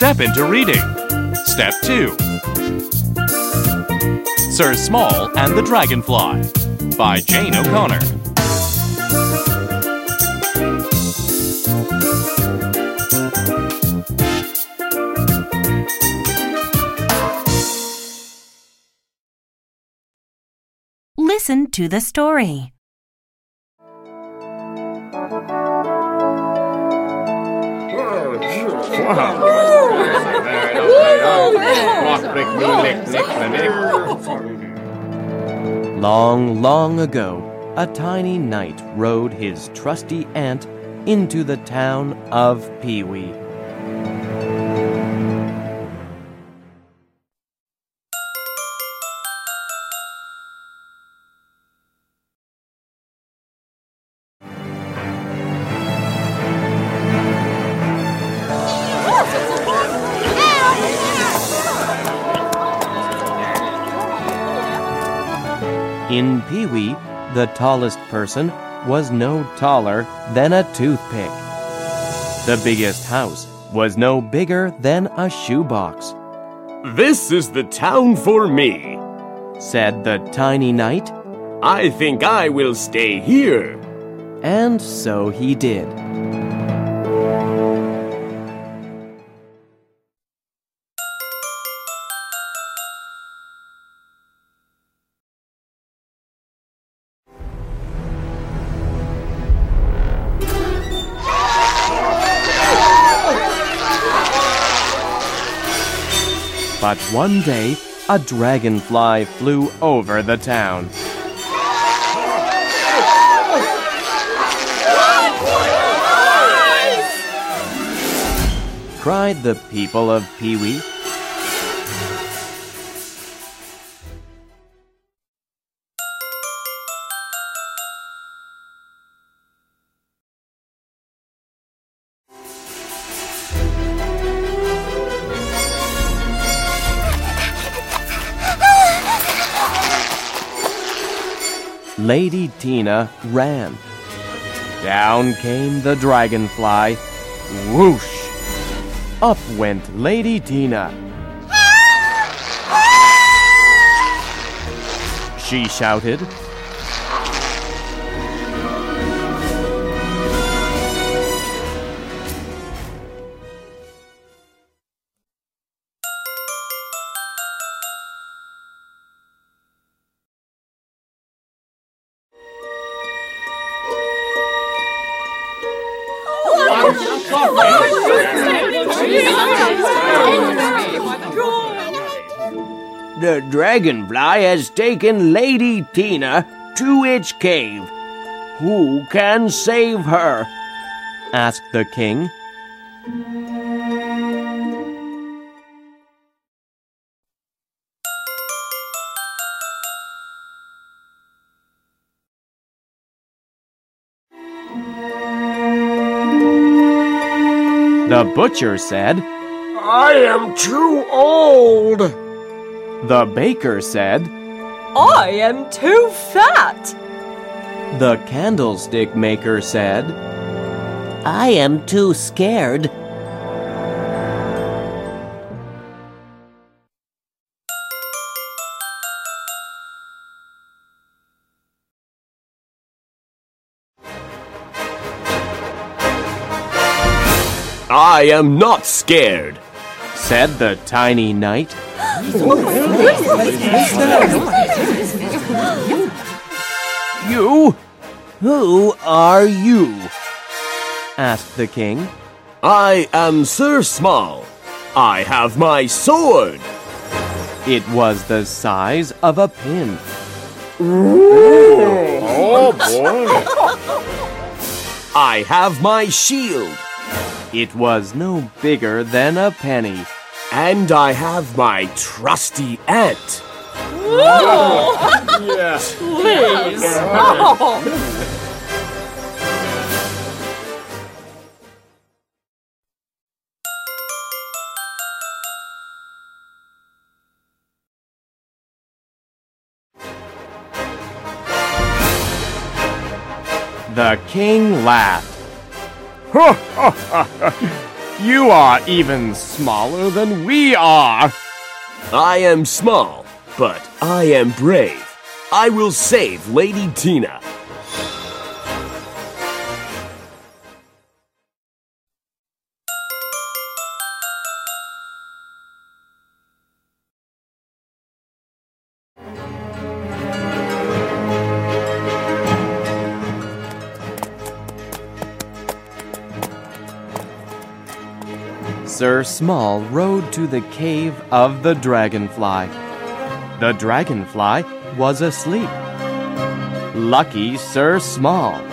step into reading. Step 2 Sir Small and the Dragonfly by Jane O'Connor. Listen to the story. Long, long ago, a tiny knight rode his trusty ant into the town of Pewee. In Pewee, the tallest person was no taller than a toothpick. The biggest house was no bigger than a shoebox, This is the town for me. said the tiny knight, I think I will stay here. and so he did. But one day, a dragonfly flew over the town. Cried the people of Pewee. Lady Tina ran. Down came the dragonfly. Whoosh! Up went Lady Tina. She shouted. The dragonfly has taken Lady Tina to its cave. Who can save her? asked the king. The butcher said, I am too old. The baker said, I am too fat. The candlestick maker said, I am too scared. I am not scared. Said the tiny knight. you? Who are you? asked the king. I am Sir Small. I have my sword. It was the size of a pin. Oh boy. I have my shield. It was no bigger than a penny. And I have my trusty ant. Please. The king laughed. You are even smaller than we are. I am small, but I am brave. I will save Lady Tina. Sir Small rode to the cave of the dragonfly. The dragonfly was asleep. Lucky Sir Small.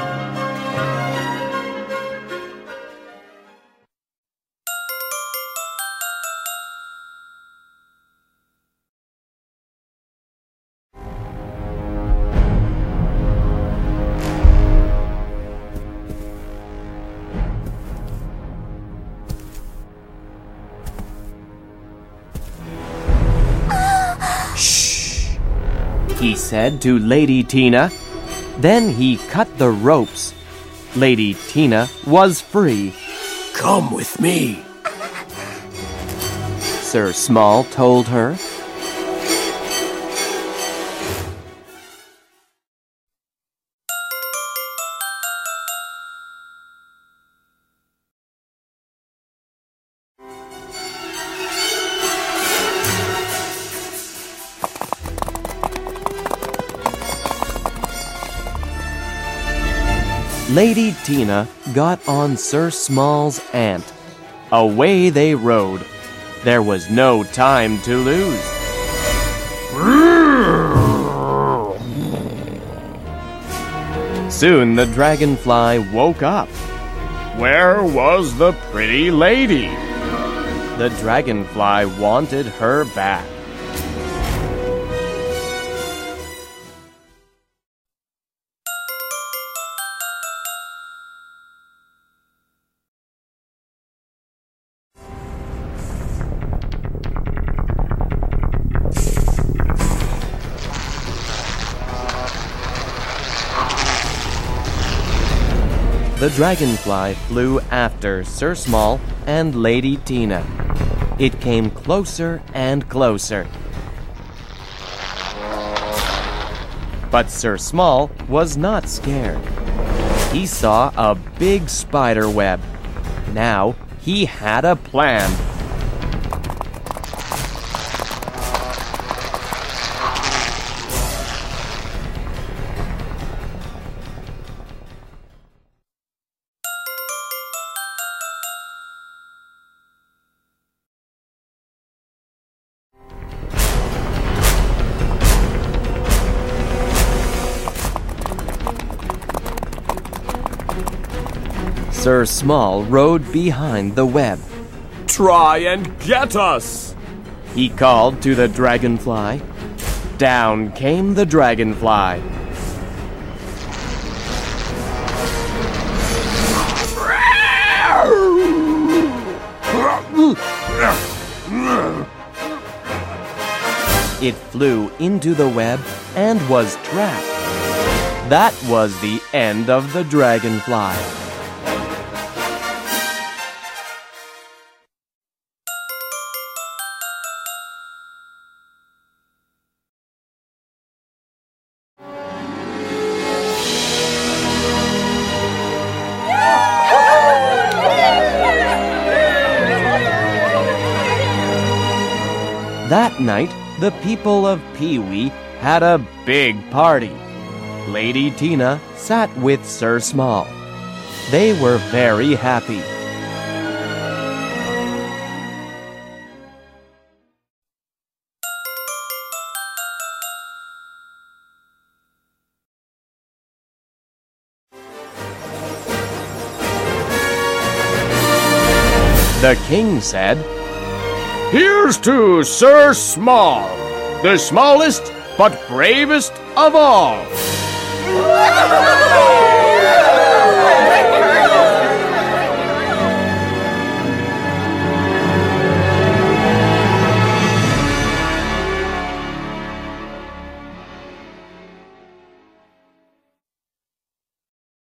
Said to Lady Tina. Then he cut the ropes. Lady Tina was free. Come with me. Sir Small told her. Lady Tina got on Sir Small's ant. Away they rode. There was no time to lose. Soon the dragonfly woke up. Where was the pretty lady? The dragonfly wanted her back. The dragonfly flew after Sir Small and Lady Tina. It came closer and closer. But Sir Small was not scared. He saw a big spider web. Now he had a plan. Sir Small rode behind the web. Try and get us. He called to the dragonfly. Down came the dragonfly. It flew into the web and was trapped. That was the end of the dragonfly. That night, the people of Pee Wee had a big party. Lady Tina sat with Sir Small. They were very happy. The king said, Here's to Sir Small, the smallest but bravest of all.